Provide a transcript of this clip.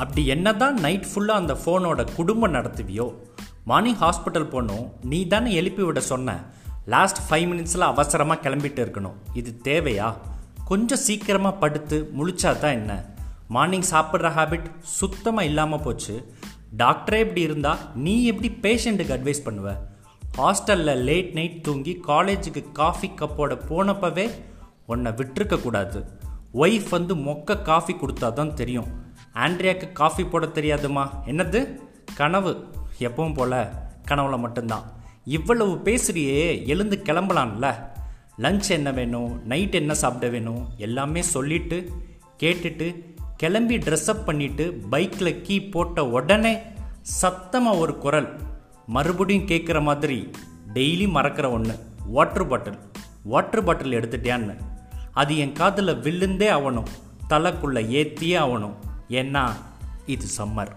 அப்படி என்ன தான் நைட் ஃபுல்லாக அந்த ஃபோனோட குடும்பம் நடத்துவியோ? மார்னிங் ஹாஸ்பிட்டல் போகணும் நீ தானே எழுப்பி விட சொன்ன. லாஸ்ட் ஃபைவ் மினிட்ஸில் அவசரமாக கிளம்பிட்டு இருக்கணும். இது தேவையா? கொஞ்சம் சீக்கிரமாக படுத்து முழிச்சா தான் என்ன? மார்னிங் சாப்பிட்ற ஹேபிட் சுத்தமாக இல்லாமல் போச்சு. டாக்டரே இப்படி இருந்தால் நீ எப்படி பேஷண்ட்டுக்கு அட்வைஸ் பண்ணுவ? ஹாஸ்டலில் லேட் நைட் தூங்கி காலேஜுக்கு காஃபி கப்போட போனப்பவே உன்னை விட்டுருக்கக்கூடாது ஒய்ஃப் வந்து மொக்க காஃபி கொடுத்தா தான் தெரியும். ஆண்ட்ரியாக்கு காஃபி போட தெரியாதுமா? என்னது? கனவு. எப்பவும் போல கனவுல மட்டும்தான். இவ்வளவு பேசுறியே எழுந்து கிளம்பலாம்ல. லஞ்ச் என்ன வேணும்? நைட் என்ன சாப்பிட வேணும்? எல்லாமே சொல்லிட்டு கேட்டுட்டு கிளம்பி ட்ரெஸ்அப் பண்ணிட்டு பைக்கில் கீ போட்ட உடனே சத்தமாக ஒரு குரல். மறுபடியும் கேட்குற மாதிரி டெய்லி மறக்கிற ஒன்று வாட்ரு பாட்டில் வாட்ரு பாட்டில் எடுத்துட்டியான்னு. அது என் காதில் விழுந்தே ஆகணும் தலைக்குள்ளே ஏற்றியே ஆகணும் ஏன்னா இது சம்மர்.